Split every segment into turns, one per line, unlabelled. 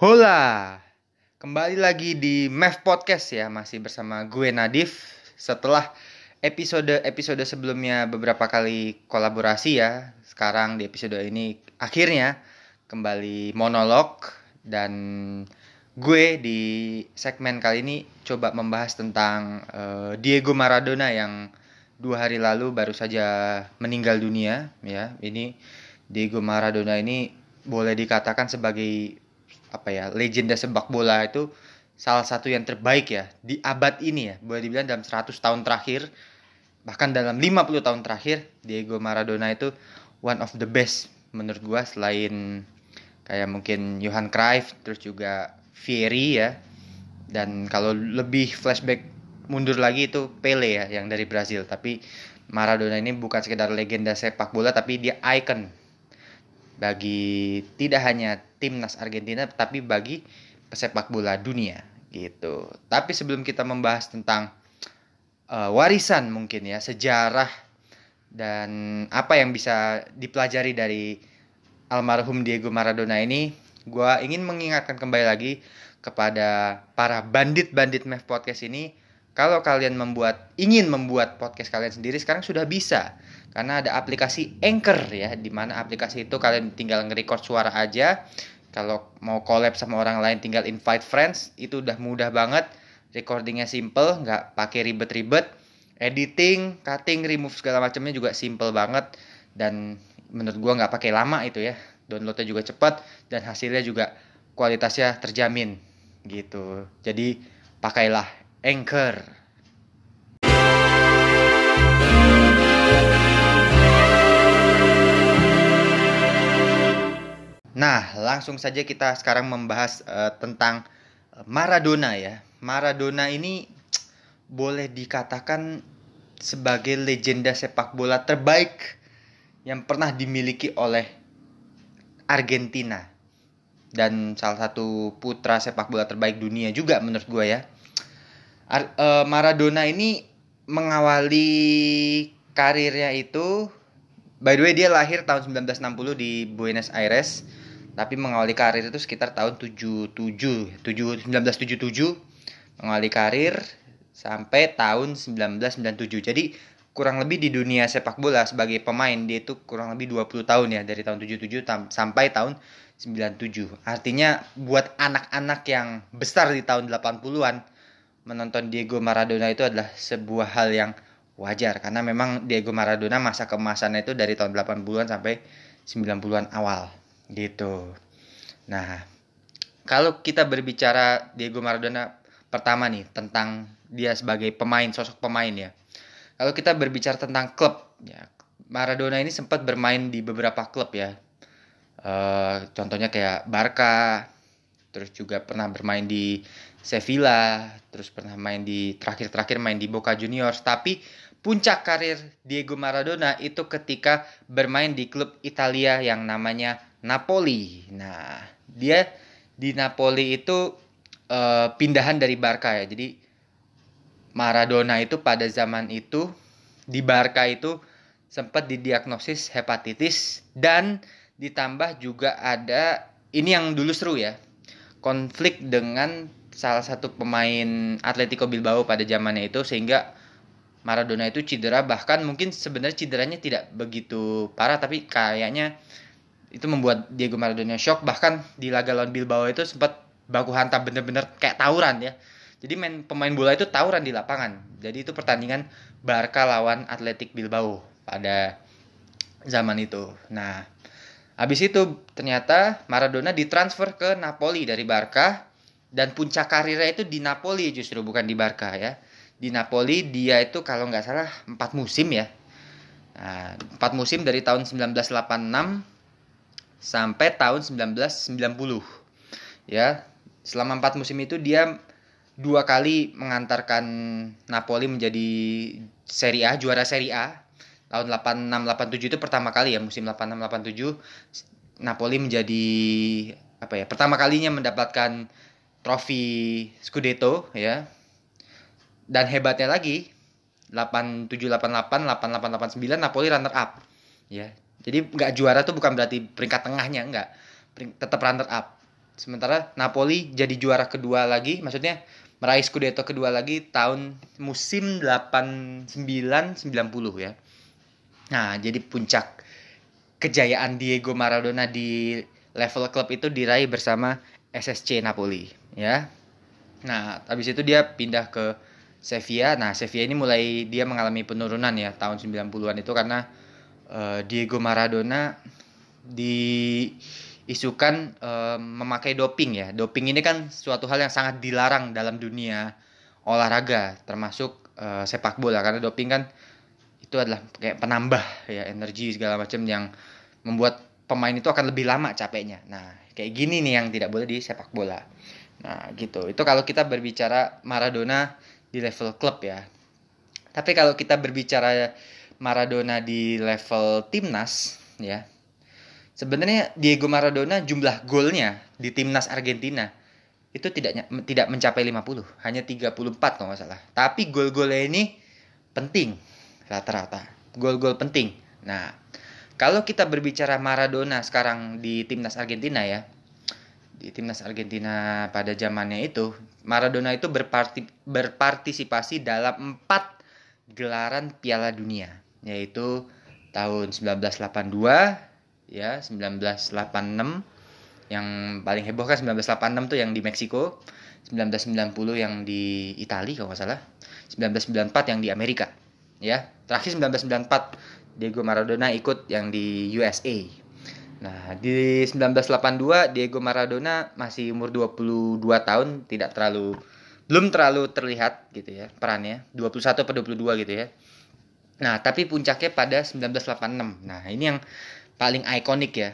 Hola, kembali lagi di MEF Podcast ya, masih bersama gue Nadif. Setelah episode-episode sebelumnya beberapa kali kolaborasi ya, sekarang di episode ini akhirnya kembali monolog dan gue di segmen kali ini coba membahas tentang uh, Diego Maradona yang dua hari lalu baru saja meninggal dunia ya. Ini Diego Maradona ini boleh dikatakan sebagai apa ya legenda sepak bola itu salah satu yang terbaik ya di abad ini ya. Boleh dibilang dalam 100 tahun terakhir bahkan dalam 50 tahun terakhir Diego Maradona itu one of the best menurut gua selain kayak mungkin Johan Cruyff terus juga Fieri ya. Dan kalau lebih flashback mundur lagi itu Pele ya yang dari Brazil. Tapi Maradona ini bukan sekedar legenda sepak bola tapi dia icon bagi tidak hanya timnas Argentina tapi bagi pesepak bola dunia gitu. Tapi sebelum kita membahas tentang uh, warisan mungkin ya, sejarah dan apa yang bisa dipelajari dari almarhum Diego Maradona ini, gue ingin mengingatkan kembali lagi kepada para bandit-bandit Mev Podcast ini, kalau kalian membuat ingin membuat podcast kalian sendiri sekarang sudah bisa. Karena ada aplikasi Anchor ya di mana aplikasi itu kalian tinggal nge-record suara aja. Kalau mau collab sama orang lain tinggal invite friends itu udah mudah banget. Recordingnya simple nggak pakai ribet-ribet. Editing cutting remove segala macamnya juga simple banget. Dan menurut gua nggak pakai lama itu ya. Downloadnya juga cepat dan hasilnya juga kualitasnya terjamin gitu. Jadi pakailah Anchor Nah, langsung saja kita sekarang membahas uh, tentang Maradona ya. Maradona ini boleh dikatakan sebagai legenda sepak bola terbaik yang pernah dimiliki oleh Argentina dan salah satu putra sepak bola terbaik dunia juga menurut gue ya. Ar uh, Maradona ini mengawali karirnya itu by the way dia lahir tahun 1960 di Buenos Aires tapi mengawali karir itu sekitar tahun 77 7, 1977 mengawali karir sampai tahun 1997 jadi kurang lebih di dunia sepak bola sebagai pemain dia itu kurang lebih 20 tahun ya dari tahun 77 sampai tahun 97 artinya buat anak-anak yang besar di tahun 80-an menonton Diego Maradona itu adalah sebuah hal yang wajar karena memang Diego Maradona masa kemasannya itu dari tahun 80-an sampai 90-an awal gitu. Nah, kalau kita berbicara Diego Maradona pertama nih tentang dia sebagai pemain sosok pemain ya. Kalau kita berbicara tentang klub ya, Maradona ini sempat bermain di beberapa klub ya. Uh, contohnya kayak Barca, terus juga pernah bermain di Sevilla, terus pernah main di terakhir-terakhir main di Boca Juniors, tapi puncak karir Diego Maradona itu ketika bermain di klub Italia yang namanya Napoli. Nah, dia di Napoli itu uh, pindahan dari Barca ya. Jadi Maradona itu pada zaman itu di Barca itu sempat didiagnosis hepatitis dan ditambah juga ada ini yang dulu seru ya. Konflik dengan salah satu pemain Atletico Bilbao pada zamannya itu sehingga Maradona itu cedera. Bahkan mungkin sebenarnya cederanya tidak begitu parah tapi kayaknya itu membuat Diego Maradona shock. Bahkan di laga lawan Bilbao itu sempat baku hantam bener-bener kayak tawuran ya. Jadi main pemain bola itu tawuran di lapangan. Jadi itu pertandingan Barca lawan Atletik Bilbao pada zaman itu. Nah habis itu ternyata Maradona ditransfer ke Napoli dari Barca dan puncak karirnya itu di Napoli justru bukan di Barca ya di Napoli dia itu kalau nggak salah empat musim ya nah, empat musim dari tahun 1986 sampai tahun 1990. Ya, selama empat musim itu dia dua kali mengantarkan Napoli menjadi Serie A, juara Serie A. Tahun 86 87 itu pertama kali ya musim 86 87 Napoli menjadi apa ya? Pertama kalinya mendapatkan trofi Scudetto ya. Dan hebatnya lagi 8788 8889 Napoli runner up ya jadi nggak juara tuh bukan berarti peringkat tengahnya nggak tetap runner up Sementara Napoli jadi juara kedua lagi, maksudnya meraih Scudetto kedua lagi tahun musim 89-90 ya. Nah, jadi puncak kejayaan Diego Maradona di level klub itu diraih bersama SSC Napoli ya. Nah, habis itu dia pindah ke Sevilla. Nah, Sevilla ini mulai dia mengalami penurunan ya tahun 90-an itu karena uh, Diego Maradona diisukan uh, memakai doping ya. Doping ini kan suatu hal yang sangat dilarang dalam dunia olahraga, termasuk uh, sepak bola karena doping kan itu adalah kayak penambah ya energi segala macam yang membuat pemain itu akan lebih lama capeknya. Nah, kayak gini nih yang tidak boleh di sepak bola. Nah, gitu. Itu kalau kita berbicara Maradona di level klub ya. Tapi kalau kita berbicara Maradona di level timnas ya. Sebenarnya Diego Maradona jumlah golnya di timnas Argentina itu tidak tidak mencapai 50, hanya 34 kalau nggak salah. Tapi gol-golnya ini penting rata-rata. Gol-gol penting. Nah, kalau kita berbicara Maradona sekarang di timnas Argentina ya, di timnas Argentina pada zamannya itu Maradona itu berparti, berpartisipasi dalam empat gelaran Piala Dunia yaitu tahun 1982 ya 1986 yang paling heboh kan 1986 tuh yang di Meksiko 1990 yang di Italia kalau nggak salah 1994 yang di Amerika ya. Terakhir 1994 Diego Maradona ikut yang di USA Nah, di 1982 Diego Maradona masih umur 22 tahun, tidak terlalu belum terlalu terlihat gitu ya perannya, 21 atau 22 gitu ya. Nah, tapi puncaknya pada 1986. Nah, ini yang paling ikonik ya.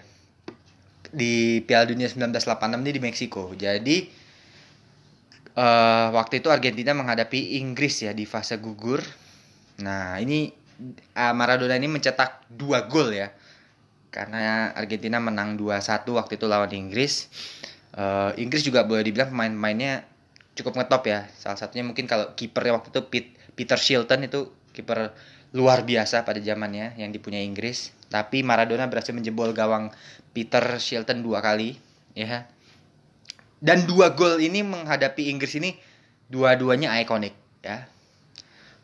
Di Piala Dunia 1986 ini di Meksiko. Jadi uh, waktu itu Argentina menghadapi Inggris ya di fase gugur. Nah, ini uh, Maradona ini mencetak dua gol ya karena Argentina menang 2-1 waktu itu lawan Inggris. Uh, Inggris juga boleh dibilang pemain-pemainnya cukup ngetop ya. Salah satunya mungkin kalau kipernya waktu itu Peter Shilton itu kiper luar biasa pada zamannya yang dipunyai Inggris. Tapi Maradona berhasil menjebol gawang Peter Shilton dua kali, ya. Dan dua gol ini menghadapi Inggris ini dua-duanya ikonik, ya.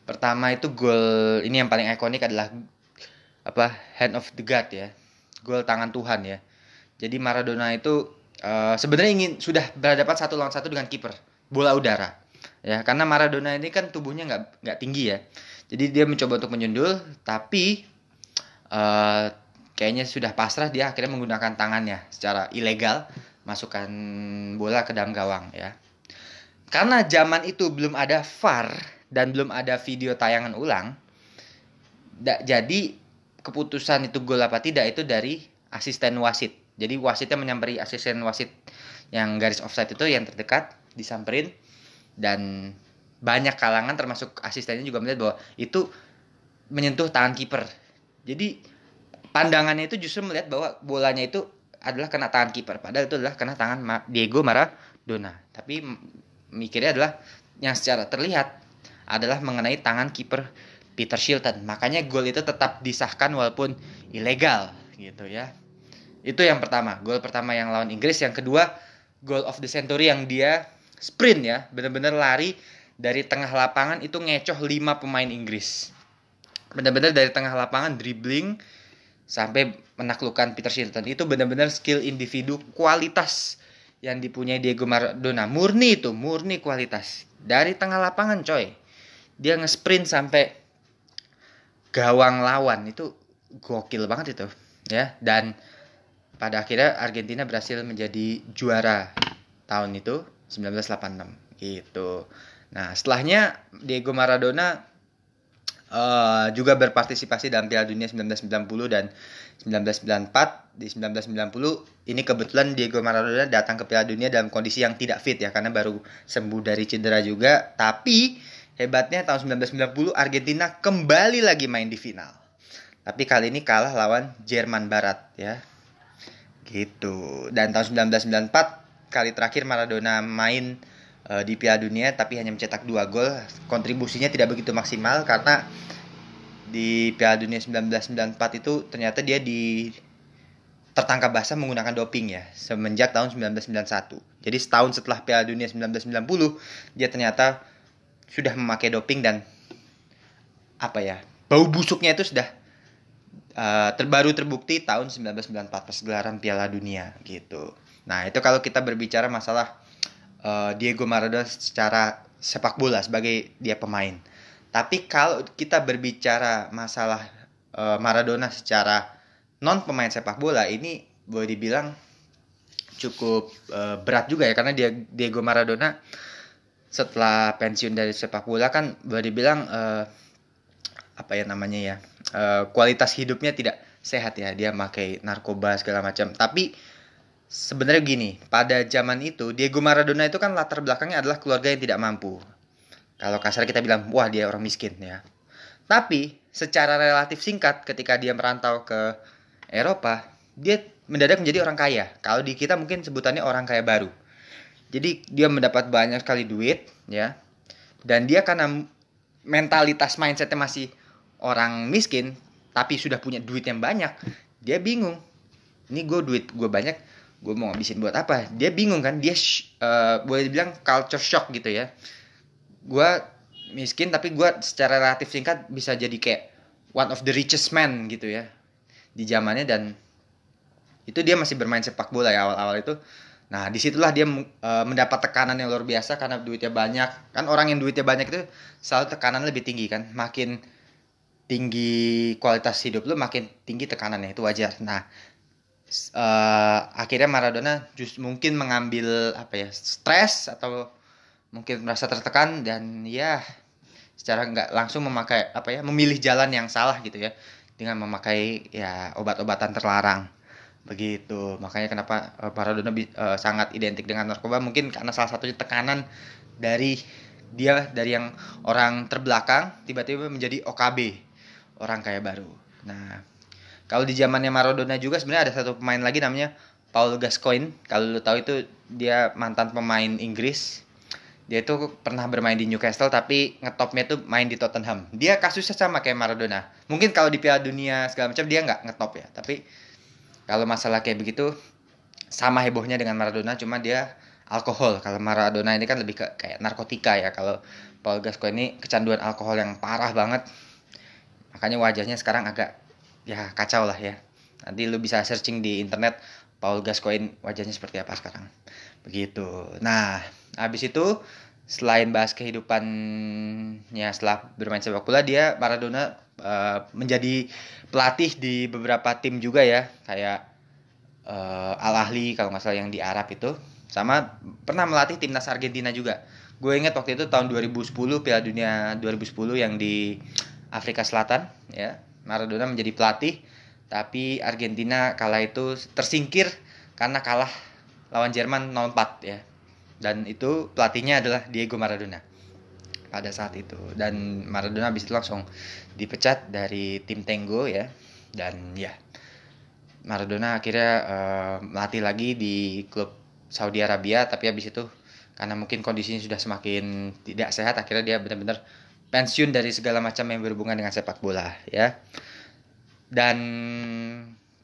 Pertama itu gol ini yang paling ikonik adalah apa hand of the god ya gol tangan Tuhan ya. Jadi Maradona itu uh, sebenarnya ingin sudah berhadapan satu lawan satu dengan kiper bola udara ya karena Maradona ini kan tubuhnya nggak nggak tinggi ya. Jadi dia mencoba untuk menyundul tapi uh, kayaknya sudah pasrah dia akhirnya menggunakan tangannya secara ilegal masukkan bola ke dalam gawang ya. Karena zaman itu belum ada VAR dan belum ada video tayangan ulang, jadi keputusan itu gol apa tidak itu dari asisten wasit. Jadi wasitnya menyamperin asisten wasit yang garis offside itu yang terdekat disamperin dan banyak kalangan termasuk asistennya juga melihat bahwa itu menyentuh tangan kiper. Jadi pandangannya itu justru melihat bahwa bolanya itu adalah kena tangan kiper padahal itu adalah kena tangan Diego Maradona. Tapi mikirnya adalah yang secara terlihat adalah mengenai tangan kiper Peter Shilton. Makanya gol itu tetap disahkan walaupun ilegal gitu ya. Itu yang pertama, gol pertama yang lawan Inggris, yang kedua goal of the century yang dia sprint ya, benar-benar lari dari tengah lapangan itu ngecoh 5 pemain Inggris. Benar-benar dari tengah lapangan dribbling sampai menaklukkan Peter Shilton. Itu benar-benar skill individu kualitas yang dipunyai Diego Maradona. Murni itu, murni kualitas. Dari tengah lapangan coy. Dia nge-sprint sampai gawang lawan itu gokil banget itu ya. Dan pada akhirnya Argentina berhasil menjadi juara tahun itu 1986 gitu. Nah setelahnya Diego Maradona uh, juga berpartisipasi dalam Piala Dunia 1990 dan 1994 di 1990 ini kebetulan Diego Maradona datang ke Piala Dunia dalam kondisi yang tidak fit ya karena baru sembuh dari cedera juga. Tapi Hebatnya tahun 1990 Argentina kembali lagi main di final. Tapi kali ini kalah lawan Jerman Barat ya. Gitu. Dan tahun 1994 kali terakhir Maradona main uh, di Piala Dunia tapi hanya mencetak dua gol. Kontribusinya tidak begitu maksimal karena di Piala Dunia 1994 itu ternyata dia di tertangkap basah menggunakan doping ya semenjak tahun 1991. Jadi setahun setelah Piala Dunia 1990 dia ternyata sudah memakai doping dan apa ya bau busuknya itu sudah uh, terbaru terbukti tahun 1994 pas gelaran Piala Dunia gitu. Nah itu kalau kita berbicara masalah uh, Diego Maradona secara sepak bola sebagai dia pemain. Tapi kalau kita berbicara masalah uh, Maradona secara non pemain sepak bola ini boleh dibilang cukup uh, berat juga ya karena dia Diego Maradona setelah pensiun dari sepak bola kan boleh dibilang uh, apa ya namanya ya uh, kualitas hidupnya tidak sehat ya dia pakai narkoba segala macam tapi sebenarnya gini pada zaman itu Diego Maradona itu kan latar belakangnya adalah keluarga yang tidak mampu kalau kasar kita bilang wah dia orang miskin ya tapi secara relatif singkat ketika dia merantau ke Eropa, dia mendadak menjadi orang kaya. Kalau di kita mungkin sebutannya orang kaya baru. Jadi dia mendapat banyak sekali duit, ya. Dan dia karena mentalitas mindsetnya masih orang miskin, tapi sudah punya duit yang banyak, dia bingung. Ini gue duit gue banyak, gue mau ngabisin buat apa? Dia bingung kan? Dia uh, boleh dibilang culture shock gitu ya. Gue miskin tapi gue secara relatif singkat bisa jadi kayak one of the richest man gitu ya di zamannya dan itu dia masih bermain sepak bola ya awal-awal itu. Nah di situlah dia uh, mendapat tekanan yang luar biasa karena duitnya banyak. Kan orang yang duitnya banyak itu selalu tekanan lebih tinggi kan. Makin tinggi kualitas hidup lu makin tinggi tekanannya itu wajar. Nah uh, akhirnya Maradona just mungkin mengambil apa ya stres atau mungkin merasa tertekan dan ya secara nggak langsung memakai apa ya memilih jalan yang salah gitu ya dengan memakai ya obat-obatan terlarang begitu. Makanya kenapa uh, Maradona uh, sangat identik dengan narkoba? Mungkin karena salah satunya tekanan dari dia dari yang orang terbelakang tiba-tiba menjadi OKB orang kaya baru. Nah kalau di zamannya Maradona juga sebenarnya ada satu pemain lagi namanya Paul Gascoigne. Kalau lu tahu itu dia mantan pemain Inggris. Dia itu pernah bermain di Newcastle tapi ngetopnya tuh main di Tottenham. Dia kasusnya sama kayak Maradona. Mungkin kalau di Piala Dunia segala macam dia nggak ngetop ya, tapi kalau masalah kayak begitu sama hebohnya dengan Maradona cuma dia alkohol. Kalau Maradona ini kan lebih ke kayak narkotika ya. Kalau Paul Gascoigne ini kecanduan alkohol yang parah banget. Makanya wajahnya sekarang agak ya kacau lah ya. Nanti lu bisa searching di internet Paul Gascoigne wajahnya seperti apa sekarang. Begitu. Nah, habis itu selain bahas kehidupannya setelah bermain sepak bola dia Maradona uh, menjadi pelatih di beberapa tim juga ya. Kayak uh, Al Ahli kalau nggak salah yang di Arab itu. Sama pernah melatih timnas Argentina juga. Gue inget waktu itu tahun 2010 Piala Dunia 2010 yang di Afrika Selatan ya. Maradona menjadi pelatih tapi Argentina kala itu tersingkir karena kalah lawan Jerman 0-4 ya. Dan itu pelatihnya adalah Diego Maradona pada saat itu. Dan Maradona habis itu langsung dipecat dari tim Tango ya. Dan ya Maradona akhirnya uh, melatih lagi di klub Saudi Arabia. Tapi habis itu karena mungkin kondisinya sudah semakin tidak sehat akhirnya dia benar-benar pensiun dari segala macam yang berhubungan dengan sepak bola ya. Dan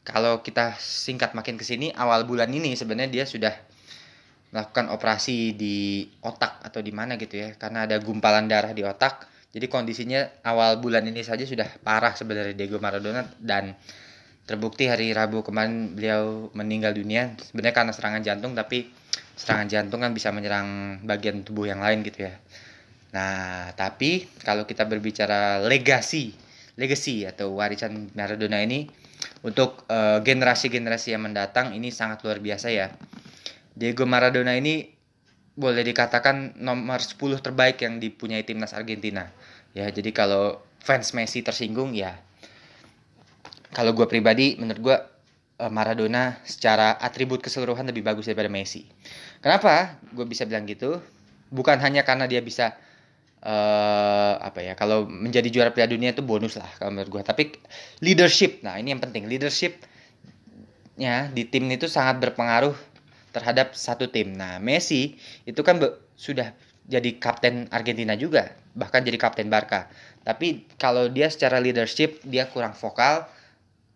kalau kita singkat makin ke sini awal bulan ini sebenarnya dia sudah melakukan operasi di otak atau di mana gitu ya. Karena ada gumpalan darah di otak jadi kondisinya awal bulan ini saja sudah parah sebenarnya Diego Maradona dan terbukti hari Rabu kemarin beliau meninggal dunia. Sebenarnya karena serangan jantung tapi serangan jantung kan bisa menyerang bagian tubuh yang lain gitu ya. Nah tapi kalau kita berbicara legasi legacy atau warisan Maradona ini untuk eh, generasi-generasi uh, yang mendatang ini sangat luar biasa ya Diego Maradona ini boleh dikatakan nomor 10 terbaik yang dipunyai timnas Argentina. Ya, jadi kalau fans Messi tersinggung ya kalau gue pribadi menurut gue eh, Maradona secara atribut keseluruhan lebih bagus daripada Messi. Kenapa gue bisa bilang gitu? Bukan hanya karena dia bisa uh, apa ya kalau menjadi juara Piala Dunia itu bonus lah kalau menurut gue. Tapi leadership, nah ini yang penting leadership ya di tim itu sangat berpengaruh terhadap satu tim. Nah, Messi itu kan sudah jadi kapten Argentina juga, bahkan jadi kapten Barca. Tapi kalau dia secara leadership dia kurang vokal,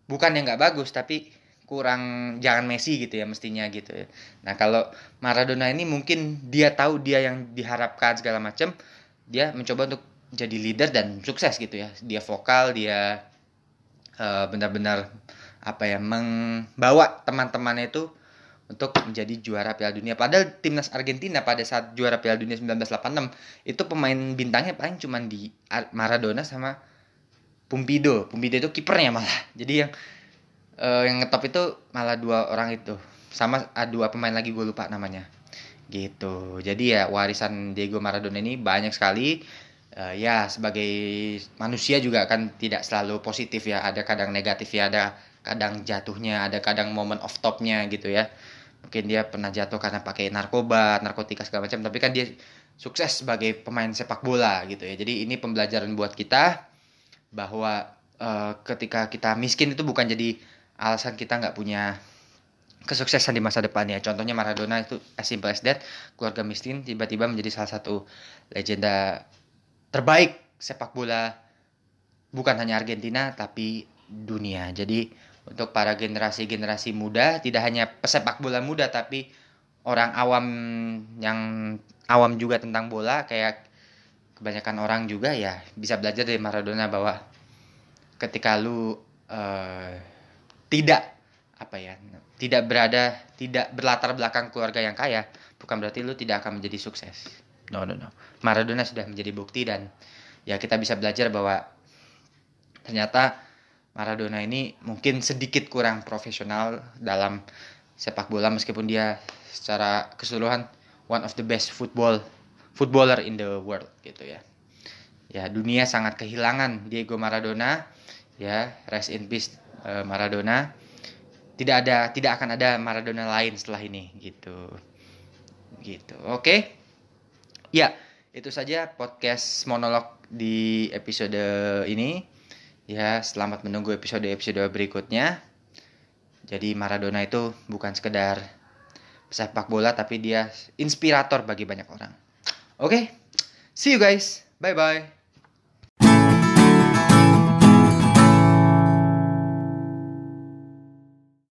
bukan yang nggak bagus, tapi kurang jangan Messi gitu ya mestinya gitu ya. Nah kalau Maradona ini mungkin dia tahu dia yang diharapkan segala macam, dia mencoba untuk jadi leader dan sukses gitu ya. Dia vokal, dia uh, benar-benar apa ya membawa teman-temannya itu untuk menjadi juara Piala Dunia. Padahal timnas Argentina pada saat juara Piala Dunia 1986 itu pemain bintangnya paling cuma di Maradona sama Pumpido. Pumpido itu kipernya malah. Jadi yang uh, yang ngetop itu malah dua orang itu sama uh, dua pemain lagi gue lupa namanya gitu jadi ya warisan Diego Maradona ini banyak sekali uh, ya sebagai manusia juga kan tidak selalu positif ya ada kadang negatif ya ada kadang jatuhnya ada kadang momen off topnya gitu ya mungkin dia pernah jatuh karena pakai narkoba narkotika segala macam tapi kan dia sukses sebagai pemain sepak bola gitu ya jadi ini pembelajaran buat kita bahwa uh, ketika kita miskin itu bukan jadi alasan kita nggak punya kesuksesan di masa depan ya. Contohnya Maradona itu as simple as that, keluarga miskin tiba-tiba menjadi salah satu legenda terbaik sepak bola bukan hanya Argentina tapi dunia. Jadi untuk para generasi-generasi muda tidak hanya pesepak bola muda tapi orang awam yang awam juga tentang bola kayak kebanyakan orang juga ya bisa belajar dari Maradona bahwa ketika lu uh, tidak apa ya tidak berada tidak berlatar belakang keluarga yang kaya bukan berarti lu tidak akan menjadi sukses. No no no. Maradona sudah menjadi bukti dan ya kita bisa belajar bahwa ternyata Maradona ini mungkin sedikit kurang profesional dalam sepak bola meskipun dia secara keseluruhan one of the best football footballer in the world gitu ya. Ya dunia sangat kehilangan Diego Maradona ya rest in peace uh, Maradona. Tidak ada tidak akan ada Maradona lain setelah ini gitu. Gitu oke? Okay? ya itu saja podcast monolog di episode ini ya selamat menunggu episode episode berikutnya. Jadi Maradona itu bukan sekedar sepak bola tapi dia inspirator bagi banyak orang. Oke okay? see you guys. Bye bye